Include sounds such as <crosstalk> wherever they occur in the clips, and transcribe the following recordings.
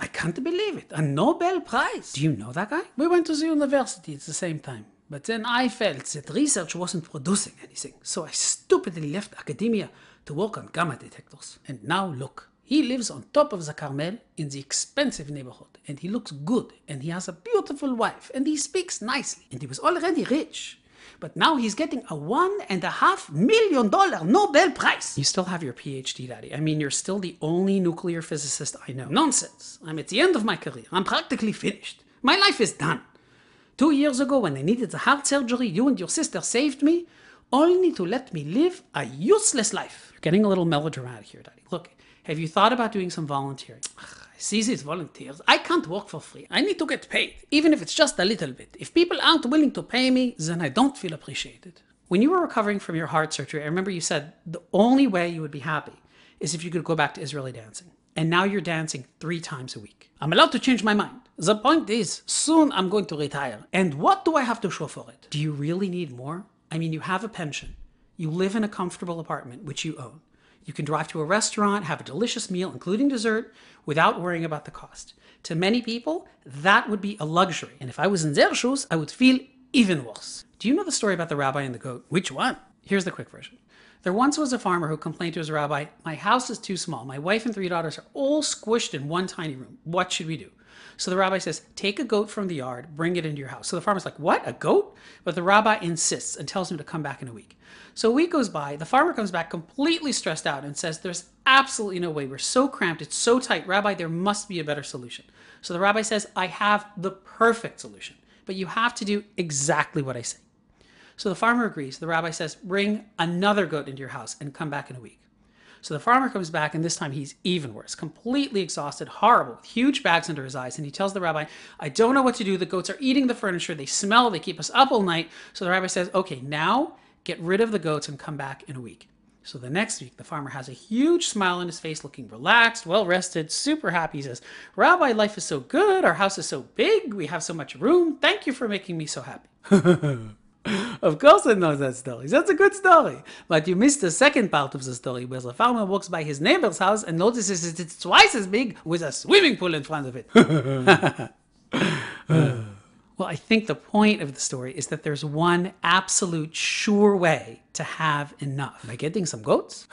I can't believe it. A Nobel Prize. Do you know that guy? We went to the university at the same time. But then I felt that research wasn't producing anything, so I stupidly left academia to work on gamma detectors. And now look, he lives on top of the Carmel in the expensive neighborhood, and he looks good, and he has a beautiful wife, and he speaks nicely, and he was already rich. But now he's getting a one and a half million dollar Nobel Prize. You still have your PhD, Daddy. I mean, you're still the only nuclear physicist I know. Nonsense. I'm at the end of my career. I'm practically finished. My life is done. Two years ago, when I needed the heart surgery, you and your sister saved me, only to let me live a useless life. You're getting a little melodramatic here, Daddy. Look, have you thought about doing some volunteering? See volunteers. I can't work for free. I need to get paid, even if it's just a little bit. If people aren't willing to pay me, then I don't feel appreciated. When you were recovering from your heart surgery, I remember you said the only way you would be happy is if you could go back to Israeli dancing. And now you're dancing three times a week. I'm allowed to change my mind. The point is, soon I'm going to retire. And what do I have to show for it? Do you really need more? I mean, you have a pension. You live in a comfortable apartment, which you own. You can drive to a restaurant, have a delicious meal, including dessert, without worrying about the cost. To many people, that would be a luxury. And if I was in their shoes, I would feel even worse. Do you know the story about the rabbi and the goat? Which one? Here's the quick version. There once was a farmer who complained to his rabbi, My house is too small. My wife and three daughters are all squished in one tiny room. What should we do? So the rabbi says, Take a goat from the yard, bring it into your house. So the farmer's like, What? A goat? But the rabbi insists and tells him to come back in a week. So a week goes by. The farmer comes back completely stressed out and says, There's absolutely no way. We're so cramped. It's so tight. Rabbi, there must be a better solution. So the rabbi says, I have the perfect solution, but you have to do exactly what I say. So the farmer agrees. The rabbi says, Bring another goat into your house and come back in a week. So the farmer comes back, and this time he's even worse, completely exhausted, horrible, with huge bags under his eyes. And he tells the rabbi, I don't know what to do. The goats are eating the furniture. They smell. They keep us up all night. So the rabbi says, Okay, now get rid of the goats and come back in a week. So the next week, the farmer has a huge smile on his face, looking relaxed, well rested, super happy. He says, Rabbi, life is so good. Our house is so big. We have so much room. Thank you for making me so happy. <laughs> of course I know that story. That's a good story. But you missed the second part of the story where the farmer walks by his neighbor's house and notices that it's twice as big with a swimming pool in front of it. <laughs> well, I think the point of the story is that there's one absolute sure way to have enough. By getting some goats?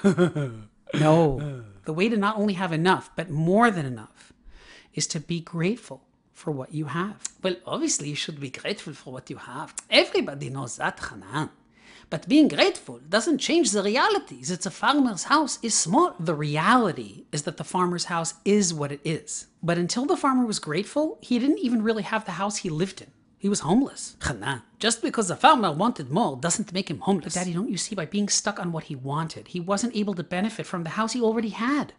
no. <laughs> The way to not only have enough, but more than enough, is to be grateful for what you have. Well, obviously, you should be grateful for what you have. Everybody knows that, Hanan. But being grateful doesn't change the reality that the farmer's house is small. The reality is that the farmer's house is what it is. But until the farmer was grateful, he didn't even really have the house he lived in. He was homeless. Hanan. Just because the farmer wanted more doesn't make him homeless. But Daddy, don't you see, by being stuck on what he wanted, he wasn't able to benefit from the house he already had.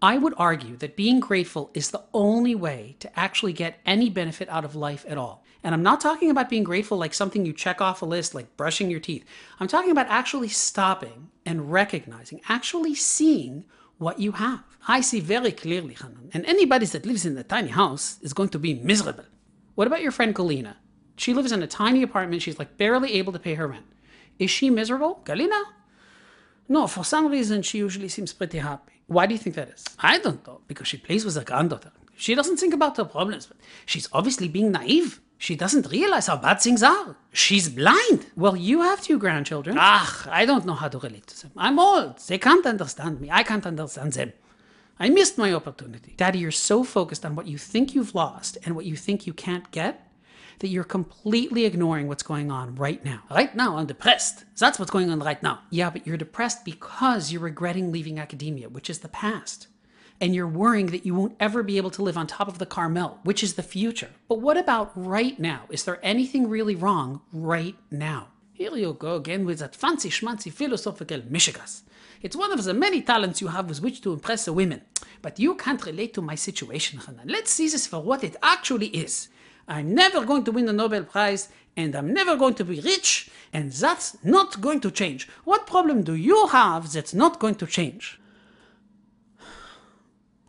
I would argue that being grateful is the only way to actually get any benefit out of life at all. And I'm not talking about being grateful like something you check off a list, like brushing your teeth. I'm talking about actually stopping and recognizing, actually seeing what you have. I see very clearly, Hanan, and anybody that lives in a tiny house is going to be miserable. What about your friend Galina? She lives in a tiny apartment. She's like barely able to pay her rent. Is she miserable? Galina? No, for some reason she usually seems pretty happy. Why do you think that is? I don't know, because she plays with her granddaughter. She doesn't think about her problems, but she's obviously being naive. She doesn't realize how bad things are. She's blind. Well, you have two grandchildren. Ah, I don't know how to relate to them. I'm old. They can't understand me. I can't understand them. I missed my opportunity. Daddy, you're so focused on what you think you've lost and what you think you can't get that you're completely ignoring what's going on right now. Right now, I'm depressed. That's what's going on right now. Yeah, but you're depressed because you're regretting leaving academia, which is the past. And you're worrying that you won't ever be able to live on top of the Carmel, which is the future. But what about right now? Is there anything really wrong right now? Here you go again with that fancy schmancy philosophical mishigas. It's one of the many talents you have with which to impress the women. But you can't relate to my situation, Hanan. Let's see this for what it actually is. I'm never going to win the Nobel Prize and I'm never going to be rich and that's not going to change. What problem do you have that's not going to change?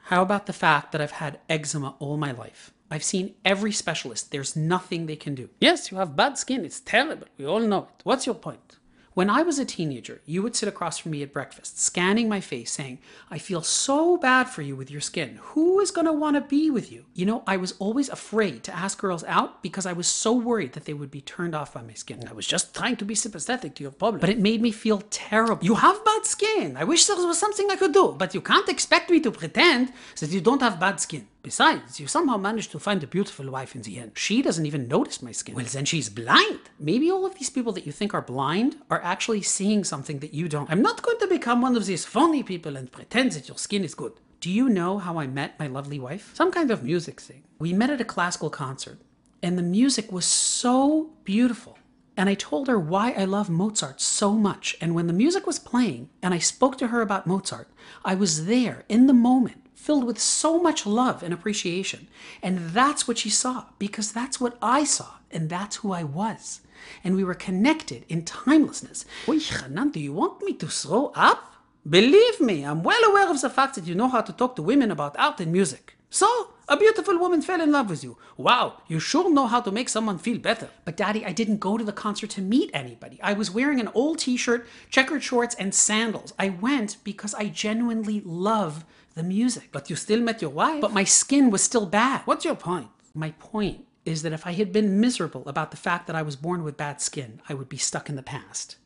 How about the fact that I've had eczema all my life? I've seen every specialist. There's nothing they can do. Yes, you have bad skin. It's terrible. We all know it. What's your point? When I was a teenager, you would sit across from me at breakfast, scanning my face, saying, I feel so bad for you with your skin. Who is going to want to be with you? You know, I was always afraid to ask girls out because I was so worried that they would be turned off by my skin. I was just trying to be sympathetic to your problem. But it made me feel terrible. You have bad skin. I wish there was something I could do, but you can't expect me to pretend that you don't have bad skin. Besides, you somehow managed to find a beautiful wife in the end. She doesn't even notice my skin. Well, then she's blind. Maybe all of these people that you think are blind are actually seeing something that you don't. I'm not going to become one of these phony people and pretend that your skin is good. Do you know how I met my lovely wife? Some kind of music thing. We met at a classical concert, and the music was so beautiful. And I told her why I love Mozart so much. And when the music was playing and I spoke to her about Mozart, I was there in the moment filled with so much love and appreciation. And that's what she saw, because that's what I saw, and that's who I was. And we were connected in timelessness. Oy, Hanan, do you want me to throw up? Believe me, I'm well aware of the fact that you know how to talk to women about art and music. So, a beautiful woman fell in love with you. Wow, you sure know how to make someone feel better. But daddy, I didn't go to the concert to meet anybody. I was wearing an old t-shirt, checkered shorts, and sandals. I went because I genuinely love the music. But you still met your wife? But my skin was still bad. What's your point? My point is that if I had been miserable about the fact that I was born with bad skin, I would be stuck in the past.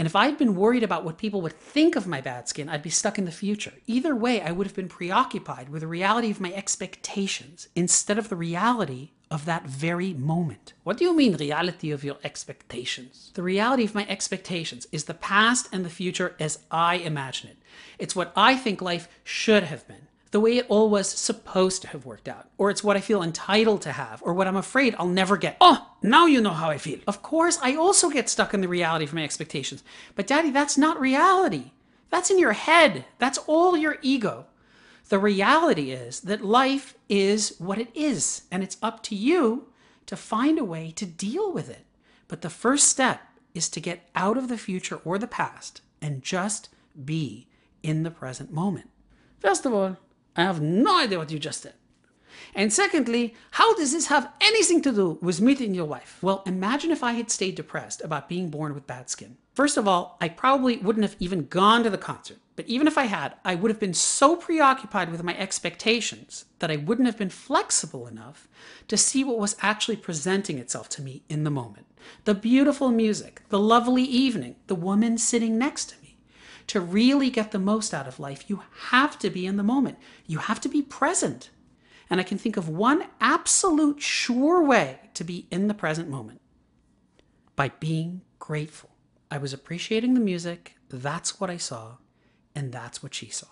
And if I'd been worried about what people would think of my bad skin, I'd be stuck in the future. Either way, I would have been preoccupied with the reality of my expectations instead of the reality of that very moment. What do you mean, reality of your expectations? The reality of my expectations is the past and the future as I imagine it. It's what I think life should have been the way it all was supposed to have worked out, or it's what I feel entitled to have, or what I'm afraid I'll never get. Oh, now you know how I feel. Of course, I also get stuck in the reality of my expectations. But daddy, that's not reality. That's in your head. That's all your ego. The reality is that life is what it is, and it's up to you to find a way to deal with it. But the first step is to get out of the future or the past and just be in the present moment. First of all, I have no idea what you just said. And secondly, how does this have anything to do with meeting your wife? Well, imagine if I had stayed depressed about being born with bad skin. First of all, I probably wouldn't have even gone to the concert. But even if I had, I would have been so preoccupied with my expectations that I wouldn't have been flexible enough to see what was actually presenting itself to me in the moment. The beautiful music, the lovely evening, the woman sitting next to me to really get the most out of life, you have to be in the moment. You have to be present. And I can think of one absolute sure way to be in the present moment by being grateful. I was appreciating the music. That's what I saw. And that's what she saw.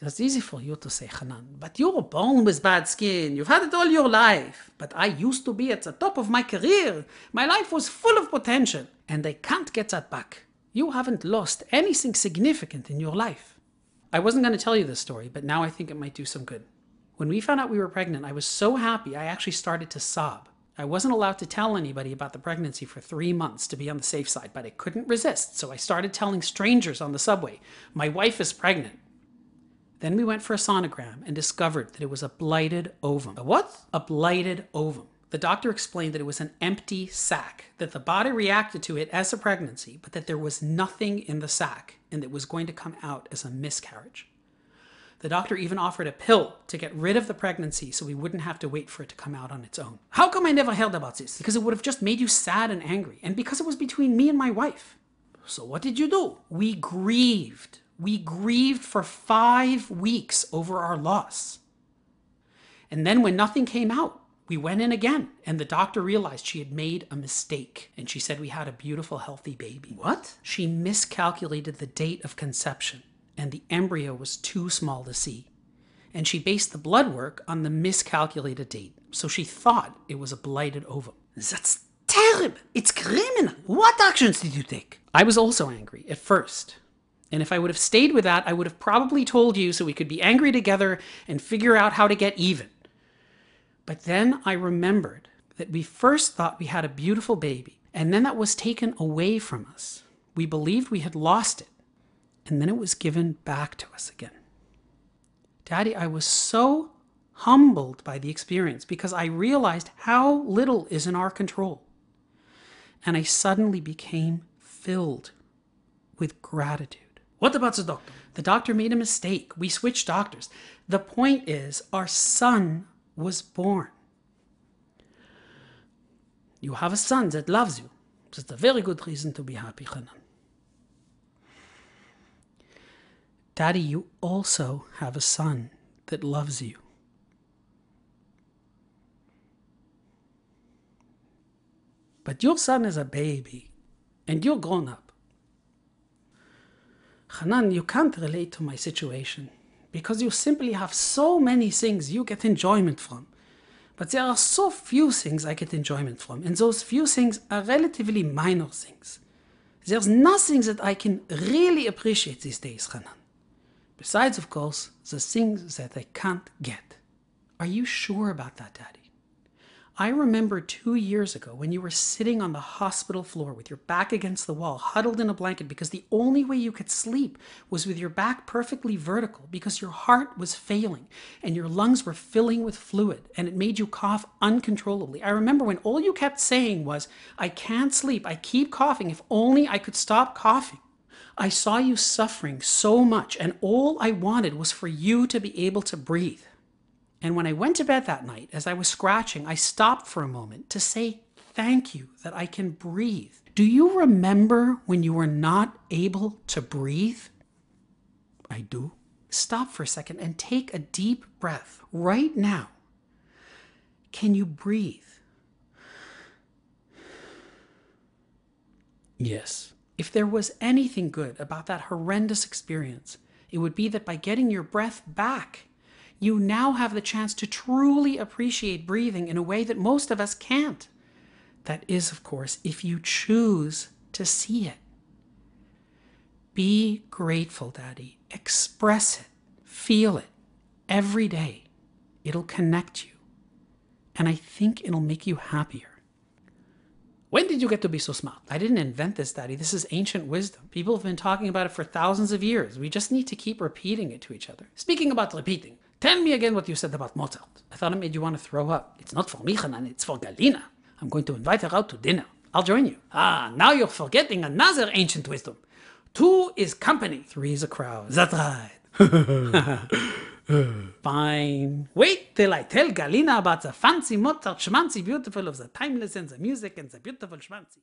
It's easy for you to say, Hanan, but you're born with bad skin. You've had it all your life. But I used to be at the top of my career. My life was full of potential. And I can't get that back you haven't lost anything significant in your life. I wasn't going to tell you this story, but now I think it might do some good. When we found out we were pregnant, I was so happy I actually started to sob. I wasn't allowed to tell anybody about the pregnancy for three months to be on the safe side, but I couldn't resist, so I started telling strangers on the subway, my wife is pregnant. Then we went for a sonogram and discovered that it was a blighted ovum. A what? A blighted ovum. The doctor explained that it was an empty sac, that the body reacted to it as a pregnancy, but that there was nothing in the sac and it was going to come out as a miscarriage. The doctor even offered a pill to get rid of the pregnancy so we wouldn't have to wait for it to come out on its own. How come I never heard about this? Because it would have just made you sad and angry, and because it was between me and my wife. So what did you do? We grieved. We grieved for five weeks over our loss. And then when nothing came out, we went in again, and the doctor realized she had made a mistake, and she said we had a beautiful, healthy baby. What? She miscalculated the date of conception, and the embryo was too small to see. And she based the blood work on the miscalculated date, so she thought it was a blighted ovum. That's terrible! It's criminal! What actions did you take? I was also angry at first. And if I would have stayed with that, I would have probably told you so we could be angry together and figure out how to get even. But then I remembered that we first thought we had a beautiful baby, and then that was taken away from us. We believed we had lost it, and then it was given back to us again. Daddy, I was so humbled by the experience because I realized how little is in our control. And I suddenly became filled with gratitude. What about the doctor? The doctor made a mistake. We switched doctors. The point is, our son was born. You have a son that loves you. That's a very good reason to be happy, Hanan. Daddy, you also have a son that loves you. But your son is a baby, and you're grown up. Hanan, you can't relate to my situation because you simply have so many things you get enjoyment from. But there are so few things I get enjoyment from, and those few things are relatively minor things. There's nothing that I can really appreciate these days, Hanan. Besides, of course, the things that I can't get. Are you sure about that, Daddy? I remember two years ago when you were sitting on the hospital floor with your back against the wall, huddled in a blanket because the only way you could sleep was with your back perfectly vertical because your heart was failing and your lungs were filling with fluid and it made you cough uncontrollably. I remember when all you kept saying was, I can't sleep, I keep coughing, if only I could stop coughing. I saw you suffering so much, and all I wanted was for you to be able to breathe. And when I went to bed that night, as I was scratching, I stopped for a moment to say thank you that I can breathe. Do you remember when you were not able to breathe? I do. Stop for a second and take a deep breath right now. Can you breathe? Yes. If there was anything good about that horrendous experience, it would be that by getting your breath back, you now have the chance to truly appreciate breathing in a way that most of us can't. That is, of course, if you choose to see it. Be grateful, Daddy. Express it. Feel it every day. It'll connect you. And I think it'll make you happier. When did you get to be so smart? I didn't invent this, Daddy. This is ancient wisdom. People have been talking about it for thousands of years. We just need to keep repeating it to each other. Speaking about repeating, Tell me again what you said about Mozart. I thought it made you want to throw up. It's not for me, Hanan, it's for Galina. I'm going to invite her out to dinner. I'll join you. Ah, now you're forgetting another ancient wisdom. Two is company. Three is a crowd. That's right. <laughs> Fine. Wait till I tell Galina about the fancy Mozart schmancy beautiful of the timeless and the music and the beautiful schmancy.